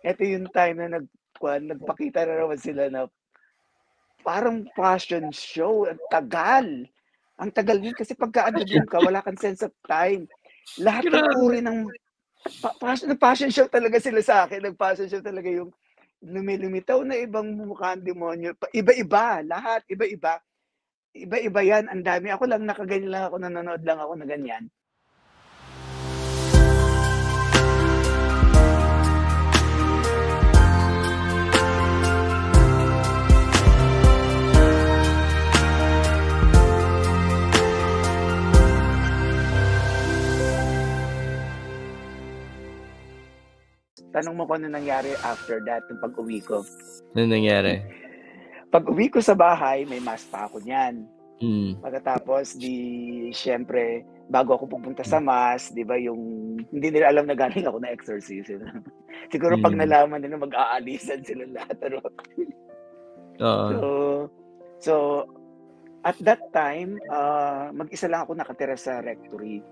ito yung time na nag, nagpakita na naman sila na parang fashion show. Ang tagal. Ang tagal yun kasi pagka ano ka, wala kang sense of time. Lahat ng uri ng pa, fashion, fashion show talaga sila sa akin. Nag-fashion show talaga yung lumilumitaw na ibang mukha ang demonyo. Iba-iba, lahat, iba-iba. Iba-iba yan, ang dami. Ako lang, nakaganyan lang ako, nanonood lang ako na ganyan. Tanong mo kung ano nangyari after that, yung pag-uwi ko. Ano nangyari? Pag-uwi ko sa bahay, may mask pa ako niyan. Mm. Pagkatapos, di, syempre, bago ako pupunta sa mass, di ba, yung, hindi nila alam na galing ako na exorcism. Siguro pag mm. nalaman nila, mag-aalisan sila lahat. Ano? Uh. So, so, at that time, uh, mag-isa lang ako nakatira sa rectory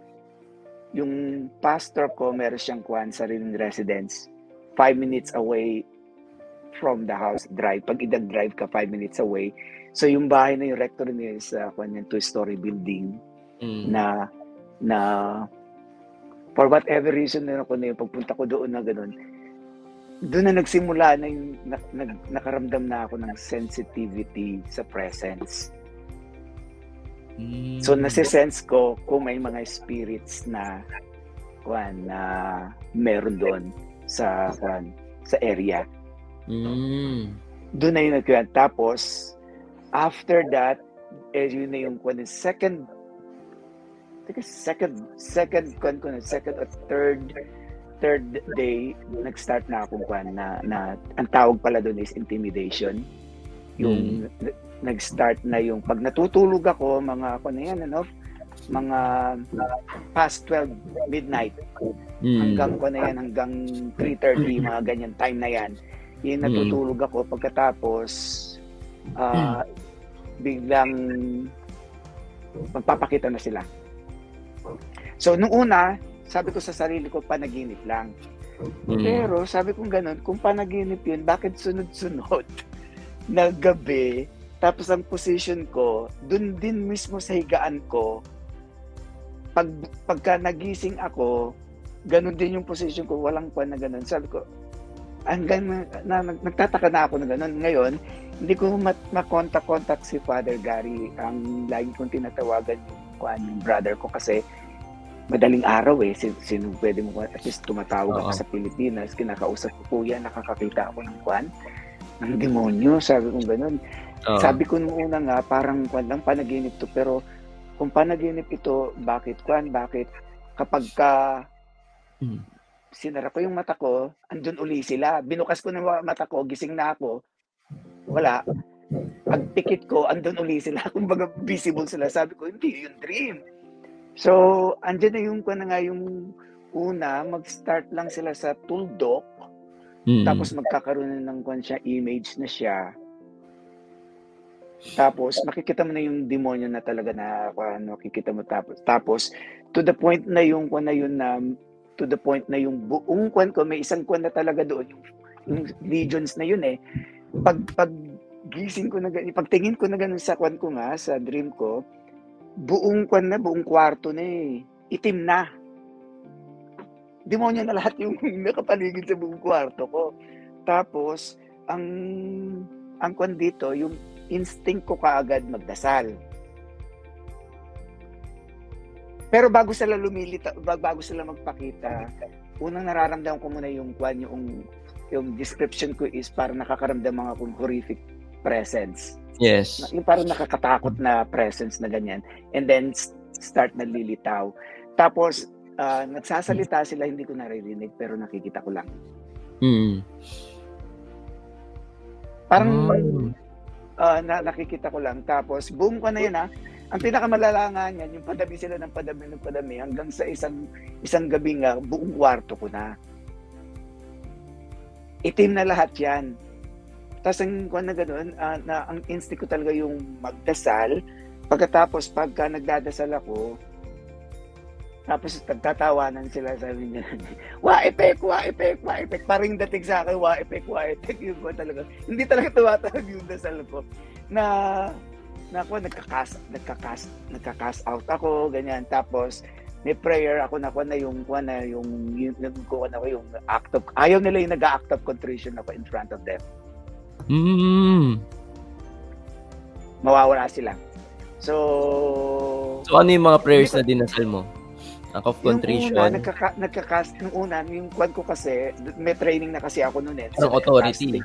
yung pastor ko, meron siyang kuhan sariling residence. Five minutes away from the house drive. Pag idag-drive ka, five minutes away. So yung bahay na yung rector niya is uh, kuhan yung two-story building mm. na na for whatever reason na ako na yung pagpunta ko doon na ganun, doon na nagsimula na yung na, na, nakaramdam na ako ng sensitivity sa presence. So hmm. nasi-sense ko kung may mga spirits na kwan na meron doon sa kwan sa area. Mm. Doon na yung nagkuhan. Tapos after that, eh, yun na yung kwan second Teka, second second kwan ko na second or third third day nag-start na akong kwan na, na ang tawag pala doon is intimidation. Yung mm nag-start na yung pag natutulog ako, mga ako na yan, ano, mga past 12 midnight. Mm. hanggang ko na yan hanggang 3:30 mga ganyan time na yan. Yung natutulog ako. Pagkatapos uh, biglang magpapakita na sila. So nung una sabi ko sa sarili ko panaginip lang. Mm. pero sabi ko ganun kung panaginip yun bakit sunod-sunod na gabi tapos ang position ko, dun din mismo sa higaan ko, pag, pagka nagising ako, ganun din yung position ko, walang pa na ganun. Sabi ko, hanggang na, na, nagtataka na ako na ganun. Ngayon, hindi ko makontak-contact si Father Gary. Ang lagi kong tinatawagan yung, kuan, yung brother ko kasi madaling araw eh. Sino, sino pwede mo at least tumatawag ako sa Pilipinas. Kinakausap ko po yan, nakakakita ako ng kuan ng demonyo. Sabi ko ganun. Uh-huh. Sabi ko nung una nga, parang kwan lang panaginip to. Pero kung panaginip ito, bakit kwan? Bakit kapag ka hmm. sinara ko yung mata ko, andun uli sila. Binukas ko ng mata ko, gising na ako. Wala. Pagpikit ko, andun uli sila. Kumbaga visible sila. Sabi ko, hindi, yung dream. So, andyan na yung kwan na nga yung una, mag-start lang sila sa tuldok. Mm. Tapos magkakaroon na ng kwan siya, image na siya tapos makikita mo na yung demonyo na talaga na ano, makikita mo tapos tapos to the point na yung kwan na yun na to the point na yung buong kwan ko may isang kwan na talaga doon yung, yung legions na yun eh. Pag pag gising ko na pagtingin ko na ganun sa kwan ko nga sa dream ko, buong kwan na buong kwarto na eh. Itim na. Demonyo na lahat yung nakapaligid sa buong kwarto ko. Tapos ang ang kwan dito, yung instinct ko kaagad magdasal. Pero bago sila lumilita, bago sila magpakita, unang nararamdaman ko muna yung kwan, yung, yung description ko is para nakakaramdam mga kung horrific presence. Yes. Yung parang nakakatakot na presence na ganyan. And then start na lilitaw. Tapos, uh, nagsasalita sila, hindi ko naririnig, pero nakikita ko lang. Mm. Parang, mm uh, na, nakikita ko lang. Tapos, boom ko na yun ha. Ang pinakamalala nga niyan, yung padami sila ng padami ng padami hanggang sa isang isang gabi nga, buong kwarto ko na. Itim na lahat yan. Tapos ang kung na ganun, uh, na ang instinct ko talaga yung magdasal. Pagkatapos, pagka nagdadasal ako, Tapos nagtatawanan sila, sabi niya, wa epek, wa epek, wa epek. Parang dating sa akin, wa epek, wa epek. Yun ko talaga. Hindi talaga tumatawag yung dasal ko. Na, na ako, nagkakas, nagkakas, nagkakas out ako, ganyan. Tapos, may prayer ako na ko na yung ko na yung yung, yung, na ko yung act of ayaw nila yung nag-act of contrition ako in front of them. Mm. Mawawala sila. So So ano yung mga prayers na dinasal mo? Act of contrition. Yung una, nagkaka, nagkakas, yung una, yung kwan ko kasi, may training na kasi ako noon eh. So, authority.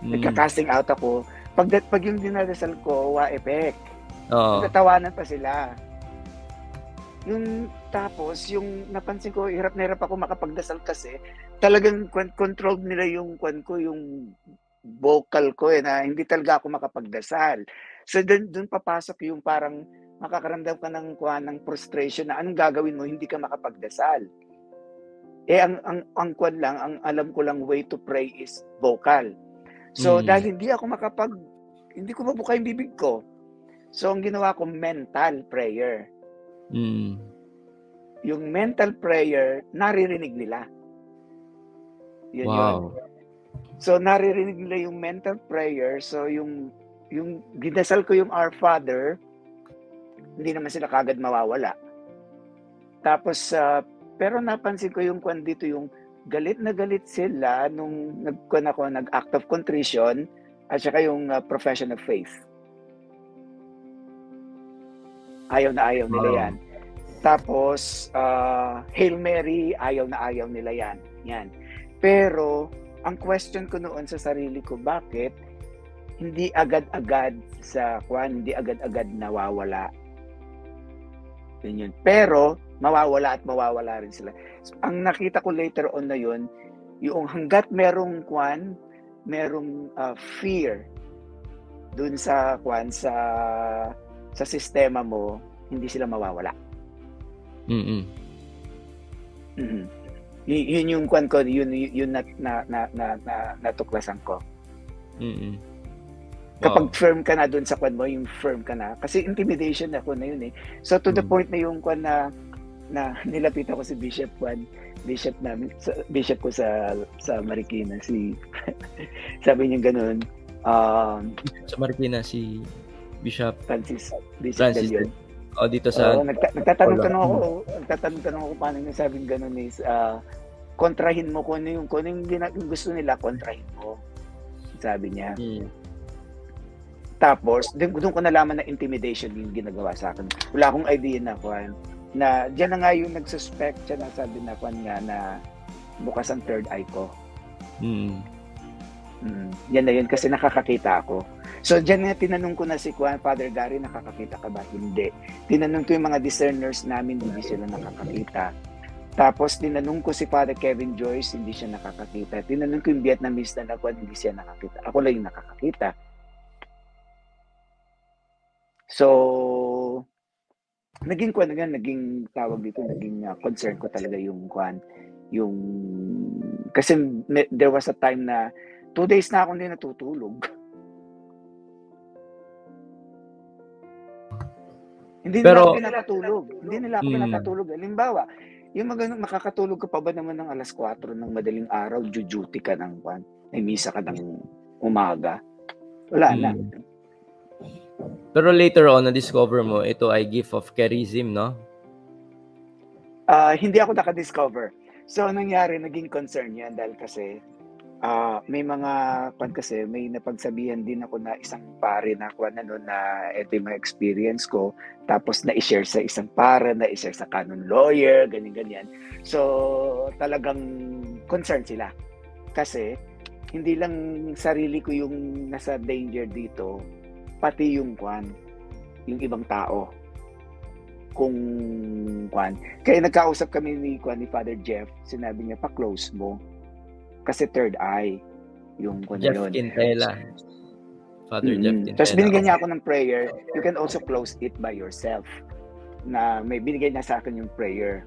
Mm. Nagka-casting out ako. Pag, pag yung dinadasal ko, wa effect. Oo. Nagtatawanan pa sila. Yung tapos, yung napansin ko, hirap na hirap ako makapagdasal kasi talagang controlled nila yung kwan ko, yung vocal ko eh, na hindi talaga ako makapagdasal. So, dun, dun papasok yung parang makakaramdam ka ng kuha ng frustration na anong gagawin mo, hindi ka makapagdasal. Eh, ang, ang, ang kwan lang, ang alam ko lang way to pray is vocal. So, mm. dahil hindi ako makapag, hindi ko mabuka yung bibig ko. So, ang ginawa ko, mental prayer. Mm. Yung mental prayer, naririnig nila. Yun wow. Yun. So, naririnig nila yung mental prayer. So, yung, yung ginasal ko yung Our Father, hindi naman sila kagad mawawala. Tapos, uh, pero napansin ko yung kwan dito, yung galit na galit sila nung nagkuan ako, nag-act of contrition at saka yung uh, profession of faith. Ayaw na ayaw nila yan. Tapos, uh, Hail Mary, ayaw na ayaw nila yan. Yan. Pero, ang question ko noon sa sarili ko, bakit hindi agad-agad sa kwan, hindi agad-agad nawawala yun. Pero, mawawala at mawawala rin sila. Ang nakita ko later on na yun, yung hanggat merong kwan, merong uh, fear dun sa kwan, sa sa sistema mo, hindi sila mawawala. Mm-hmm. Mm-hmm. Y- yun yung kwan ko, yun, yun, yun na, na, na, na, na, natuklasan ko. Mm-hmm. Kapag firm ka na doon sa kwan mo, yung firm ka na. Kasi intimidation ako na yun eh. So to the mm. point na yung kwan na na nilapit ako si Bishop Juan, Bishop namin, sa, Bishop ko sa sa Marikina, si sabi niya ganoon. Um, sa Marikina si Bishop Francis Bishop Francis Dalion. Oh, dito sa uh, nagta- nagtatanong-tanong ako, nagtatanong-tanong ako paano niya sabing ganoon is uh, kontrahin mo kung ano yung kung ano yung, yung gusto nila kontrahin mo. Sabi niya. Hmm. Tapos, doon ko nalaman na intimidation yung ginagawa sa akin. Wala akong idea na kwan. Na, diyan na nga yung nagsuspect siya na sabi na kwan nga na bukas ang third eye ko. Mm. Mm, yan na yun kasi nakakakita ako. So diyan nga tinanong ko na si Kwan, Father Gary, nakakakita ka ba? Hindi. Tinanong ko yung mga discerners namin, hindi sila nakakakita. Tapos tinanong ko si Father Kevin Joyce, hindi siya nakakakita. Tinanong ko yung Vietnamese na Kwan, hindi siya nakakita. Ako lang yung nakakakita. So, naging kwan nga, naging tawag dito, naging uh, concern ko talaga yung kwan, yung, kasi me, there was a time na two days na ako hindi natutulog. hindi Pero, nila ako pinatutulog. Hindi nila ako mm. pinatutulog. Halimbawa, yung mga makakatulog ka pa ba naman ng alas 4 ng madaling araw, duty ka ng kwan, may misa ka ng umaga. Wala mm. na. Pero later on, na-discover mo, ito ay gift of charism, no? Uh, hindi ako naka-discover. So, nangyari, naging concern yan dahil kasi uh, may mga, pan kasi, may napagsabihan din ako na isang pare na ako na na ito yung mga experience ko. Tapos na-share sa isang pare, na-share sa canon lawyer, ganyan-ganyan. So, talagang concern sila. Kasi, hindi lang sarili ko yung nasa danger dito, pati yung kwan, yung ibang tao. Kung kwan. Kaya nagkausap kami ni kwan ni Father Jeff, sinabi niya pa-close mo. Kasi third eye yung kwan Jeff yun. Quintela. Father mm-hmm. Jeff Quintela. Tapos binigyan niya ako ng prayer. You can also close it by yourself. Na may binigay niya sa akin yung prayer.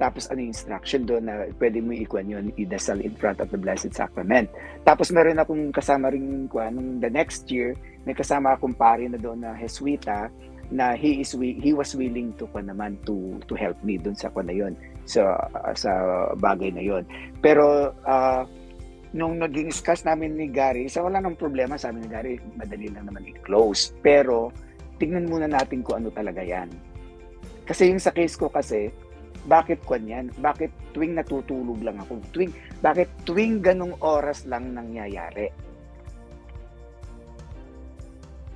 Tapos ano yung instruction doon na pwede mo ikuan yun, idasal in front of the Blessed Sacrament. Tapos meron akong kasama rin kuan, nung the next year, may kasama akong pari na doon na Jesuita na he is he was willing to pa naman to to help me dun sa kwa na yon sa sa bagay na yon pero uh, nung naging discuss namin ni Gary sa wala nang problema sa amin ni Gary madali lang naman i-close. Pero tingnan muna natin kung ano talaga yan. Kasi yung sa case ko kasi bakit kwan yan? Bakit tuwing natutulog lang ako? Tuwing bakit tuwing ganong oras lang nangyayari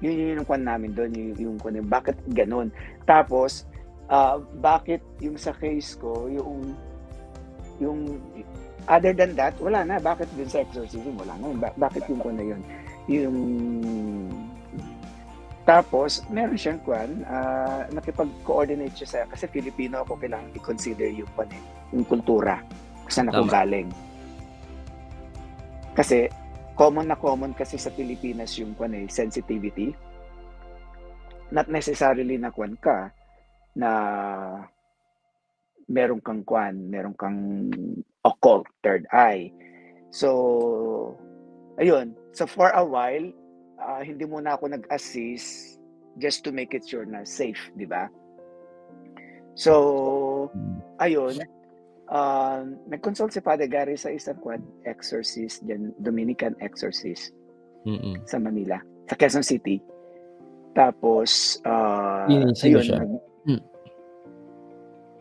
yun yun yung kwan namin doon, yung, yung kwan, bakit ganun. Tapos, uh, bakit yung sa case ko, yung, yung, other than that, wala na. Bakit dun sa exorcism, wala na. Ba- bakit yung kwan na yun? Yung, tapos, meron siyang kwan, uh, nakipag-coordinate siya sa, kasi Filipino ako, kailangan i-consider yung kwan eh, yung kultura, saan ako galing. Kasi, common na common kasi sa Pilipinas yung kwan eh, sensitivity. Not necessarily na kwan ka na meron kang kwan, meron kang occult third eye. So, ayun. So for a while, uh, hindi muna ako nag-assist just to make it sure na safe, di ba? So, ayun uh, nag-consult si Father Gary sa isang quad exorcist, dyan, Dominican exorcist Mm-mm. sa Manila, sa Quezon City. Tapos, uh, ayun, siya? Nag, hmm.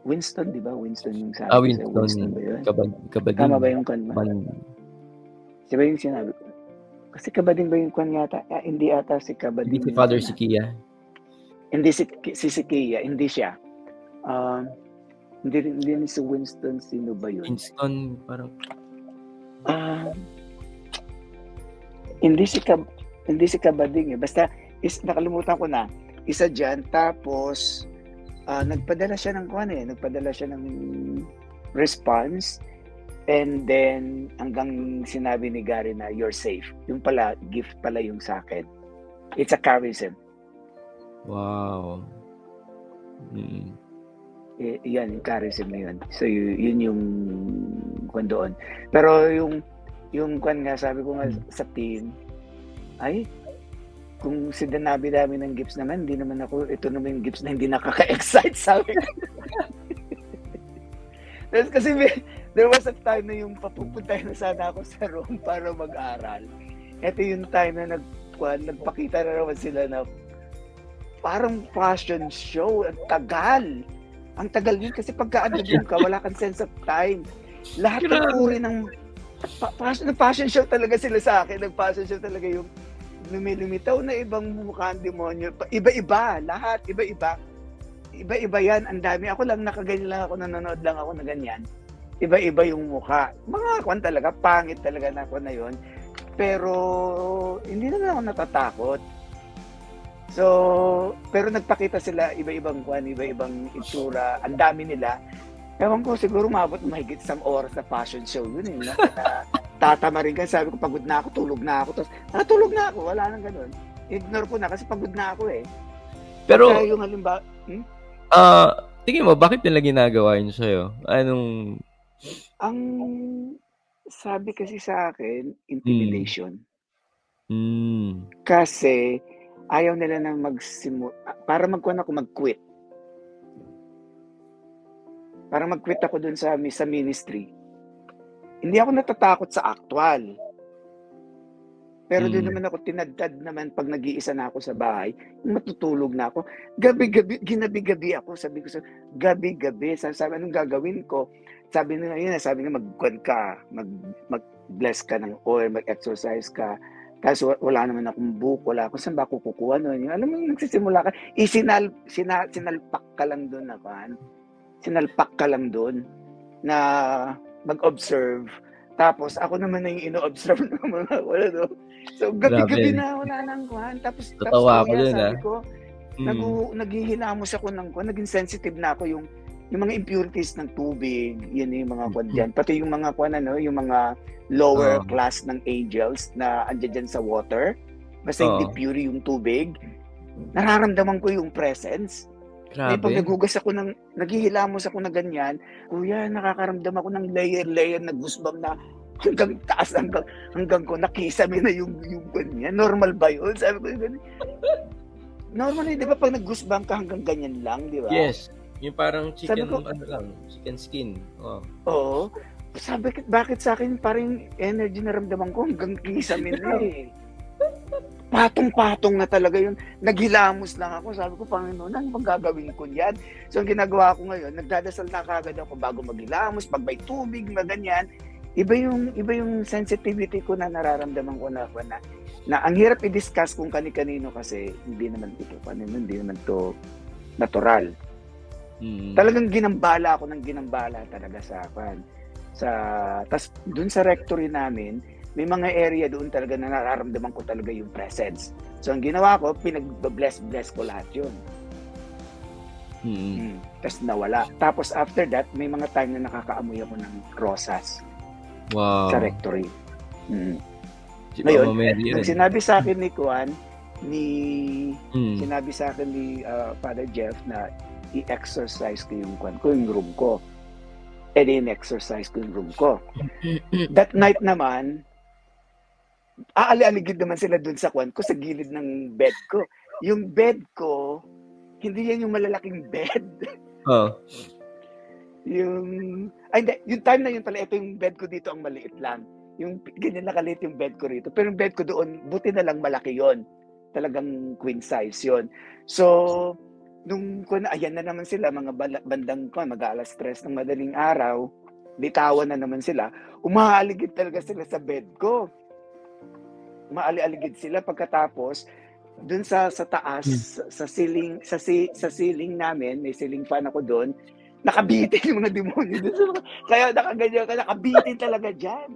Winston, di ba? Winston yung sabi ah, Winston, Winston ba yun? Kabad, kabading. Tama ba yung kwan? Man. Di ba yung sinabi ko? Kasi kabading ba yung kwan yata? Ah, hindi ata si kabading. Hindi si Father Sikia. Hindi si, si Sikia, hindi siya. Um, uh, hindi rin, si Winston, sino ba yun? Winston, parang... Ah, uh, hindi si Kab hindi si Kabading eh. Basta, is, nakalimutan ko na. Isa dyan, tapos, uh, nagpadala siya ng kuhan eh. Nagpadala siya ng response. And then, hanggang sinabi ni Gary na, you're safe. Yung pala, gift pala yung sa akin. It's a charism. Wow. Mm y- yan, yung charism na yun. So, y- yun yung kwan doon. Pero yung, yung kwan nga, sabi ko nga sa team, ay, kung si Danabi dami ng gifts naman, hindi naman ako, ito naman yung gifts na hindi nakaka-excite, sabi ko. Tapos kasi there was a time na yung papupunta na sana ako sa room para mag-aral. Ito yung time na nag, kwan, nagpakita na naman sila na parang fashion show. Ang tagal. Ang tagal yun kasi pagka andun ka, wala kang sense of time. Lahat ng uri ng pa- fashion, fashion show talaga sila sa akin. Nag-fashion show talaga yung lumilumitaw na ibang mukha ng demonyo. Iba-iba, lahat, iba-iba. Iba-iba yan, ang dami. Ako lang nakaganyan lang ako, nanonood lang ako na ganyan. Iba-iba yung mukha. Mga kwan talaga, pangit talaga na ako na yon. Pero hindi naman ako natatakot So, pero nagpakita sila iba-ibang kwan, iba-ibang itsura, ang dami nila. Ewan ko, siguro mabot mahigit isang oras na fashion show yun eh. Na, na, tatama rin ka, sabi ko, pagod na ako, tulog na ako. Tapos, natulog na ako, wala nang ganun. Ignore ko na kasi pagod na ako eh. Pero, Kaya yung halimbawa, hmm? uh, tingin mo, bakit nila ginagawa yun sa'yo? Anong... Ang sabi kasi sa akin, intimidation. Mm. Mm. Kasi, ayaw nila nang magsimu para magkuhan ako mag-quit. Para mag-quit ako dun sa, sa ministry. Hindi ako natatakot sa actual. Pero mm. doon naman ako tinadtad naman pag nag-iisa na ako sa bahay, matutulog na ako. Gabi-gabi, ginabi-gabi ako. Sabi ko sa gabi-gabi. Sabi, sabi anong gagawin ko? Sabi nila, yun, sabi nga mag ka, mag, mag-bless ka ng oil, mag-exercise ka tapos wala naman akong book, wala akong saan ba ako kukuha. Yung, alam mo, nagsisimula ka, isinal, sina, sinalpak ka lang doon na kan. Sinalpak ka lang doon na mag-observe. Tapos ako naman na yung ino-observe ng mga wala no. So gabi-gabi na wala nang kuhan. Tapos Tatawa tapos, ko dun, sabi ah. ko, mm. nag, naghihilamos ako ng kuhan, naging sensitive na ako yung yung mga impurities ng tubig, yan yung mga kwan dyan. Pati yung mga kwan ano, yung mga lower uh, class ng angels na andyan dyan sa water. Basta uh, hindi pure yung tubig. Nararamdaman ko yung presence. Grabe. Eh, pag nagugas ako ng, naghihilamos ako na ganyan, kuya, nakakaramdam ako ng layer-layer na goosebump na hanggang taas, hanggang, hanggang ko, nakisame na yung, yung ganyan. Normal ba yun? Sabi ko, ganyan. normally, di ba pag nag-goosebump ka hanggang ganyan lang, di ba? Yes. Yung parang chicken, ko- ano lang, chicken skin. Oh. Oo. Sabi ko, bakit sa akin parang energy na ramdaman ko hanggang kisamin na eh. Patong-patong na talaga yun. Naghilamos lang ako. Sabi ko, Panginoon, ano bang gagawin ko yan? So, ang ginagawa ko ngayon, nagdadasal na kagad ako bago maghilamos, pag may tubig na ganyan. Iba yung, iba yung sensitivity ko na nararamdaman ko na, na, na ang hirap i-discuss kung kani-kanino kasi hindi naman ito, kanino, hindi naman to natural. Mm. Talagang ginambala ako ng ginambala talaga sa kan sa tas doon sa rectory namin may mga area doon talaga na nararamdaman ko talaga yung presence. So ang ginawa ko, pinag-bless bless ko lahat 'yun. Mm. Mm. Tapos nawala. Tapos after that, may mga time na nakakaamoy ako ng rosas Wow. sa rectory. Mm. Ngayon, yun. Nung sinabi sa akin ni Kuan, ni Mm. sinabi sa akin ni uh, Father Jeff na i-exercise ko yung kwan ko, yung room ko. E di in-exercise ko yung room ko. That night naman, aali-aligid naman sila dun sa kwan ko, sa gilid ng bed ko. Yung bed ko, hindi yan yung malalaking bed. Oh. yung, ay hindi, yung time na yun pala, ito yung bed ko dito ang maliit lang. Yung ganyan nakaliit yung bed ko rito. Pero yung bed ko doon, buti na lang malaki yon Talagang queen size yon So, nung kung ayan na naman sila, mga bandang ko, mag-alas stress ng madaling araw, bitawan na naman sila, umaaligid talaga sila sa bed ko. Umaali-aligid sila pagkatapos, dun sa sa taas sa, sa ceiling sa si, sa ceiling namin may ceiling fan ako doon nakabitin yung mga demonyo doon kaya nakaganyan ka nakabitin talaga diyan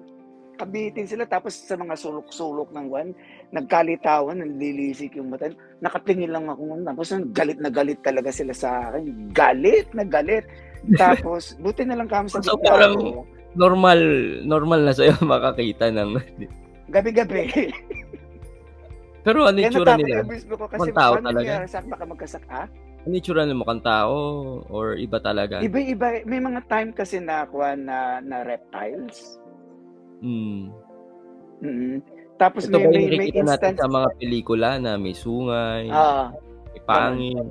kabitin sila tapos sa mga sulok-sulok ng wan nagkalitawan nanlilisik yung mata nakatingin lang ako tapos galit na galit talaga sila sa akin galit na galit tapos buti na lang kami sa So, parang- ko. Normal, normal na sa'yo makakita ng... gabi-gabi Pero ano yung tsura nila? Mukhang tao paano talaga. nangyari sa akin, baka magkasak ah Ano yung tsura nila? Mukhang tao? Or iba talaga? Iba-iba. May mga time kasi na kuha na, na reptiles. Hmm. mm Tapos Ito may, may, yung may nakikita natin instance. sa mga pelikula na may sungay, Ah, may pangin?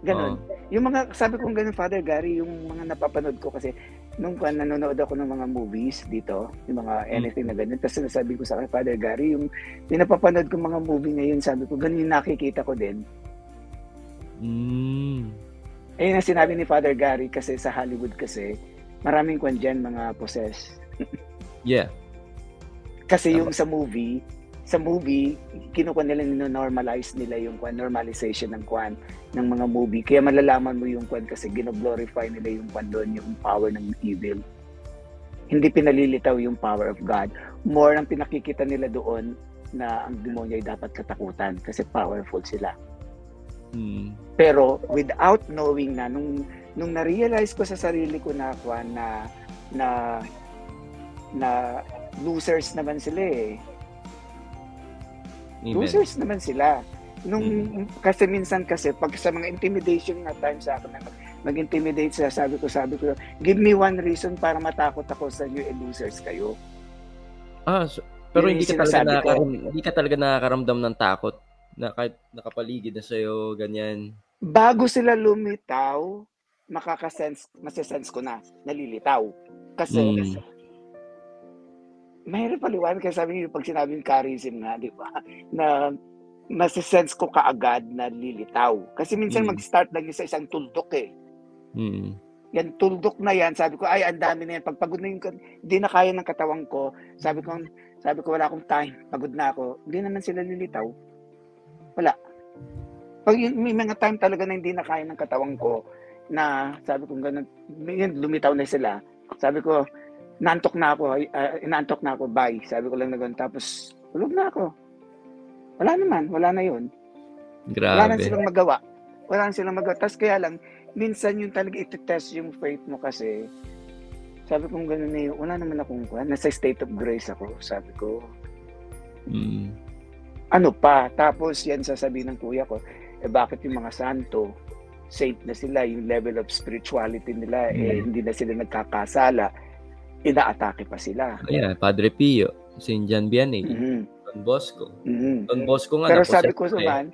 ganun. Oh. Yung mga, sabi kong ganun, Father Gary, yung mga napapanood ko kasi nung kuha nanonood ako ng mga movies dito, yung mga anything na ganun. Tapos sinasabi ko sa akin, Father Gary, yung, yung napapanood ko mga movie ngayon, sabi ko, ganun yung nakikita ko din. Hmm. Ayun ang sinabi ni Father Gary kasi sa Hollywood kasi, maraming kwan dyan, mga possessed. Yeah. Kasi Tama. yung sa movie, sa movie, kinukuha nila, nino-normalize nila yung kwan, normalization ng kwan, ng mga movie. Kaya malalaman mo yung kwan kasi gino-glorify nila yung kwan doon, yung power ng evil. Hindi pinalilitaw yung power of God. More ang pinakikita nila doon na ang demonyo ay dapat katakutan kasi powerful sila. Hmm. Pero without knowing na, nung, nung na-realize ko sa sarili ko na kwan na, na, na losers naman sila eh. Amen. Losers naman sila. Nung kasi minsan kasi pag sa mga intimidation na time sa akin na mag- mag-intimidate sila, sabi ko, sabi ko, give me one reason para matakot ako sa inyo, eh, losers kayo. Ah, so- pero Yun hindi ka talaga nakakaram, hindi ka talaga nakakaramdam ng takot na kahit nakapaligid na sa'yo, ganyan. Bago sila lumitaw, makakasense, masisense ko na, nalilitaw. Kasi, Mm. Mahirap paliwanag kasi sabi niyo pag sinabi yung charism nga, di ba? Na masisense ko kaagad na lilitaw. Kasi minsan Mm. mag-start lang sa isang tuldok eh. Mm. Yan, tuldok na yan. Sabi ko, ay, ang dami na yan. Pag pagod na yung, hindi na kaya ng katawan ko. Sabi ko, sabi ko, wala akong time. Pagod na ako. Hindi naman sila lilitaw. Wala. Pag yun, may mga time talaga na hindi na kaya ng katawan ko, na sabi ko, ganun, yun, lumitaw na sila. Sabi ko, naantok na ako, ay, ah, inaantok na ako, bye. Sabi ko lang na ganun. Tapos, tulog na ako. Wala naman, wala na yun. Wala na Grabe. silang magawa. Wala na silang magawa. Tapos kaya lang, minsan yung talaga iti-test yung faith mo kasi, sabi kong gano'n na yun, wala naman akong kuha. Nasa state of grace ako. Sabi ko, Mm. ano pa? Tapos yan sasabihin ng kuya ko, eh bakit yung mga santo, saint na sila, yung level of spirituality nila, eh Mm. hindi na sila nagkakasala, inaatake pa sila. Ayan, Padre Pio, St. John Vianney, Mhm. Don Bosco. Mhm. Don Bosco nga, Pero sabi ko na naman,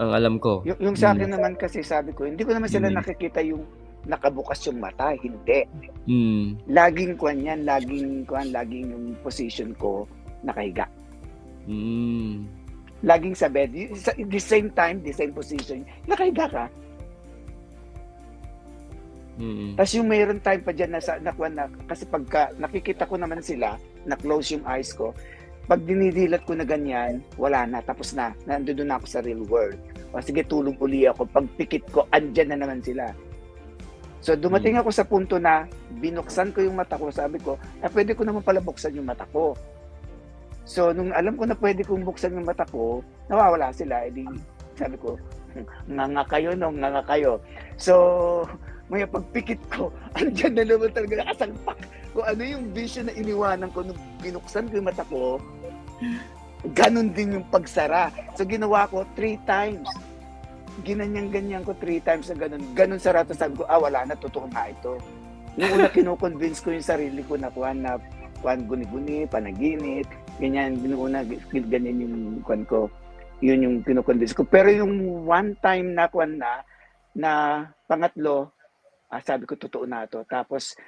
Ang alam ko. Yung, yung sa akin mm. naman kasi sabi ko, hindi ko naman sila mm. nakikita yung nakabukas yung mata, hindi. Mm. Laging kuan yan, laging kuan, laging yung position ko nakahiga. Mm. Laging sa bed, the same time, the same position, nakahiga ka. Mm-hmm. Tapos yung mayroon time pa dyan na, sa, na, na, kasi pagka nakikita ko naman sila, na close yung eyes ko, pag dinidilat ko na ganyan, wala na, tapos na, nandoon na ako sa real world. O sige, tulog uli ako. Pag pikit ko, andyan na naman sila. So dumating mm. ako sa punto na binuksan ko yung mata ko, sabi ko, ah, pwede ko naman pala buksan yung mata ko. So nung alam ko na pwede kong buksan yung mata ko, nawawala sila. Edi sabi ko, nga nga kayo no, nga nga kayo. So may pagpikit ko, andyan na naman talaga nakasalpak. Kung ano yung vision na iniwanan ko nung binuksan ko yung mata ko, ganun din yung pagsara. So ginawa ko three times. Ginanyan-ganyan ko three times na ganun. Ganun sarata sabi ko, ah wala na, totoo na ito. Yung una kinukonvince ko yung sarili ko na kuhan na kuhan guni-guni, panaginip, ganyan, binuuna, ganyan yung kuhan ko. Yun yung kinukonvince ko. Pero yung one time na kuhan na, na pangatlo, ah, sabi ko totoo na to. Tapos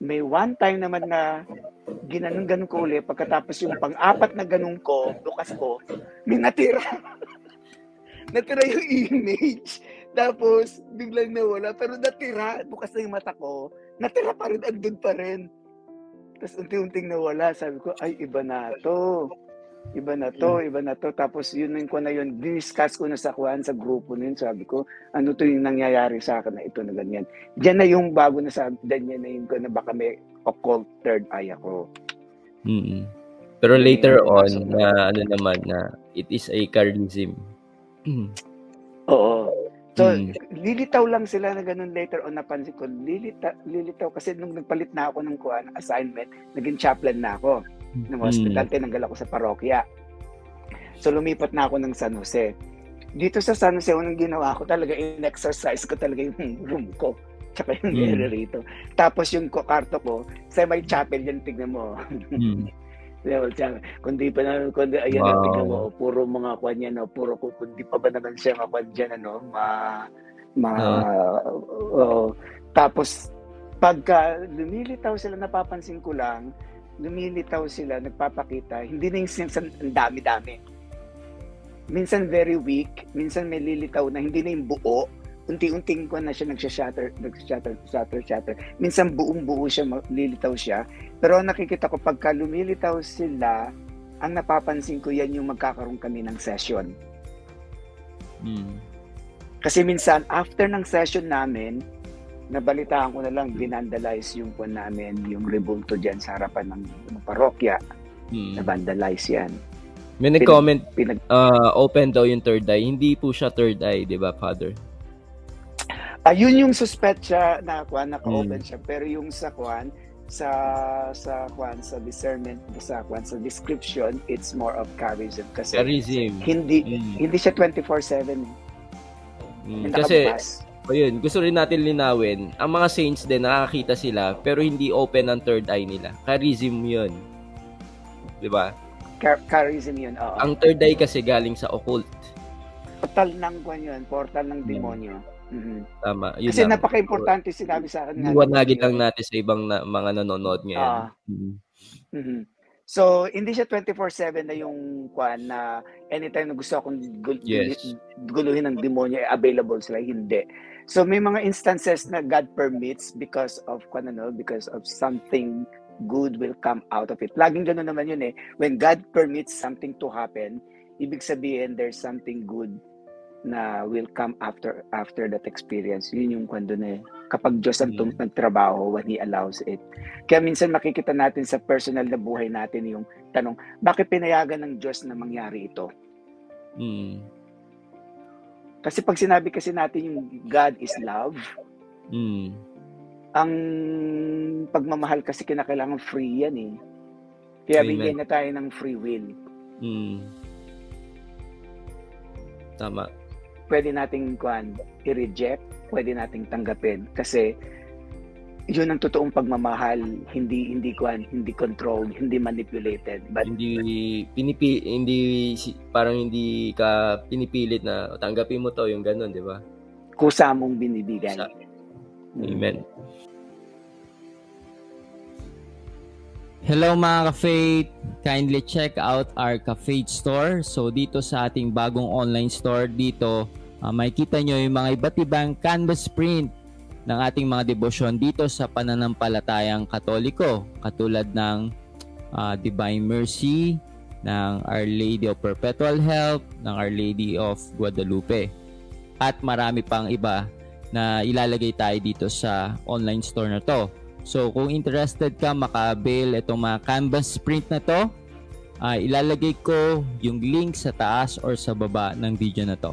may one time naman na ginanon ganun ko ulit pagkatapos yung pang-apat na ganun ko, bukas ko, may natira. natira yung image. Tapos biglang nawala pero natira bukas na yung mata ko. Natira pa rin andun pa rin. Tapos unti-unting nawala. Sabi ko, ay iba na to iba na to, iba na to. Tapos yun yung ko na yun, discuss ko na sa kuhan sa grupo nun. Sabi ko, ano to yung nangyayari sa akin na ito na ganyan. Diyan na yung bago na sabi, niya na yun ko na baka may occult third eye ako. Mm-hmm. Pero later on, na ano naman na it is a charism. Oo. So, mm. lilitaw lang sila na ganun later on napansin ko. Lilita, lilitaw kasi nung nagpalit na ako ng kuhan, assignment, naging chaplain na ako ng hospital, mm. tinanggal ako sa parokya. So lumipat na ako ng San Jose. Dito sa San Jose, unang ginawa ko talaga, in-exercise ko talaga yung room ko. Tsaka yung mm. area rito. Tapos yung kwarto ko, sa may chapel yan, tignan mo. mm. kundi pa na, kundi, ayan, wow. tignan mo, puro mga kwan yan, no, puro, kundi pa ba naman siya mga kwan dyan, ano, ma, ma, uh. uh, tapos, pagka lumilitaw sila, napapansin ko lang, lumilitaw sila, nagpapakita, hindi na yung minsan ang dami-dami. Minsan very weak, minsan may lilitaw na hindi na yung buo, unti-unting ko na siya nagsha-shatter, nagsha-shatter, shatter, shatter. Minsan buong-buo siya, lilitaw siya. Pero nakikita ko, pagka lumilitaw sila, ang napapansin ko yan yung magkakaroon kami ng session. Mm. Kasi minsan, after ng session namin, nabalitaan ko na lang, binandalize yung po namin, yung rebulto dyan sa harapan ng, ng parokya. Hmm. Nabandalize yan. May nag-comment, pinag, uh, open daw yung third eye. Hindi po siya third eye, di ba, Father? Ayun uh, yung suspetsa na kwan, naka-open hmm. siya. Pero yung sa kwan, sa sa kwan sa discernment sa kwan sa description it's more of charism kasi charism hindi mm. hindi siya 24/7 mm. kasi o yun, gusto rin natin linawin, ang mga saints din, nakakita sila, pero hindi open ang third eye nila. Charism yun. Ba? Char- charism yun, oo. Ang third eye kasi galing sa occult. Portal ng kwan yun, portal ng demonyo. Mm-hmm. Tama. Yun kasi lang. napaka-importante sinabi sa akin. Iwanagin lang natin sa ibang na, mga nanonood ngayon. Uh, mm-hmm. Mm-hmm. So, hindi siya 24/7 na yung kwan na anytime na gusto akong gul- yes. guluhin ng demonyo available sila hindi. So may mga instances na God permits because of kwan ano, because of something good will come out of it. Laging ganoon naman yun eh. When God permits something to happen, ibig sabihin there's something good na will come after after that experience. Yun yung kwento na eh. Kapag Diyos ang tum- mm. nagtrabaho when He allows it. Kaya minsan makikita natin sa personal na buhay natin yung tanong, bakit pinayagan ng Diyos na mangyari ito? Mm. Kasi pag sinabi kasi natin yung God is love, mm. ang pagmamahal kasi kinakailangan free yan eh. Kaya Amen. bigyan na tayo ng free will. Mm. Tama pwede nating kuan i-reject, pwede nating tanggapin kasi yun ang totoong pagmamahal, hindi hindi kwan, hindi controlled, hindi manipulated. But hindi pinipi hindi parang hindi ka pinipilit na tanggapin mo to, yung ganun, di ba? Kusa mong binibigay. Kusa. Amen. Hello mga ka-faith! Kindly check out our ka-faith store. So dito sa ating bagong online store dito, uh, makikita nyo yung mga iba't ibang canvas print ng ating mga debosyon dito sa pananampalatayang katoliko katulad ng uh, Divine Mercy, ng Our Lady of Perpetual Help, ng Our Lady of Guadalupe. At marami pang iba na ilalagay tayo dito sa online store na to. So kung interested ka makabail itong mga canvas print na to, uh, ilalagay ko yung link sa taas or sa baba ng video na to.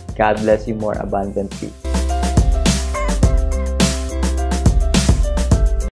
God bless you more abundantly.